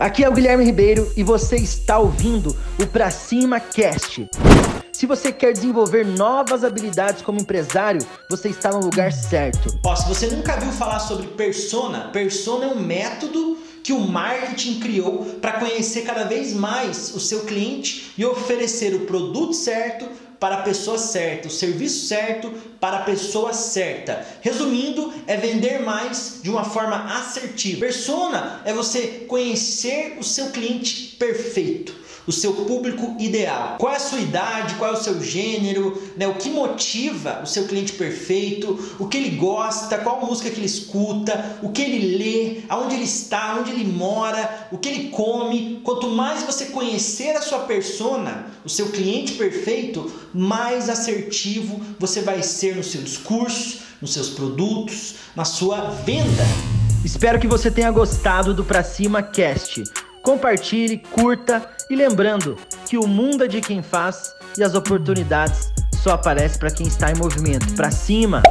Aqui é o Guilherme Ribeiro e você está ouvindo o Pra Cima Cast. Se você quer desenvolver novas habilidades como empresário, você está no lugar certo. Ó, se você nunca viu falar sobre persona, persona é um método que o marketing criou para conhecer cada vez mais o seu cliente e oferecer o produto certo para a pessoa certa, o serviço certo para a pessoa certa. Resumindo, é vender mais de uma forma assertiva. Persona é você conhecer o seu cliente perfeito o seu público ideal. Qual é a sua idade, qual é o seu gênero, né? o que motiva o seu cliente perfeito, o que ele gosta, qual música que ele escuta, o que ele lê, aonde ele está, onde ele mora, o que ele come. Quanto mais você conhecer a sua persona, o seu cliente perfeito, mais assertivo você vai ser no seu discurso, nos seus produtos, na sua venda. Espero que você tenha gostado do Pra Cima Cast compartilhe, curta e lembrando que o mundo é de quem faz e as oportunidades só aparecem para quem está em movimento. Para cima!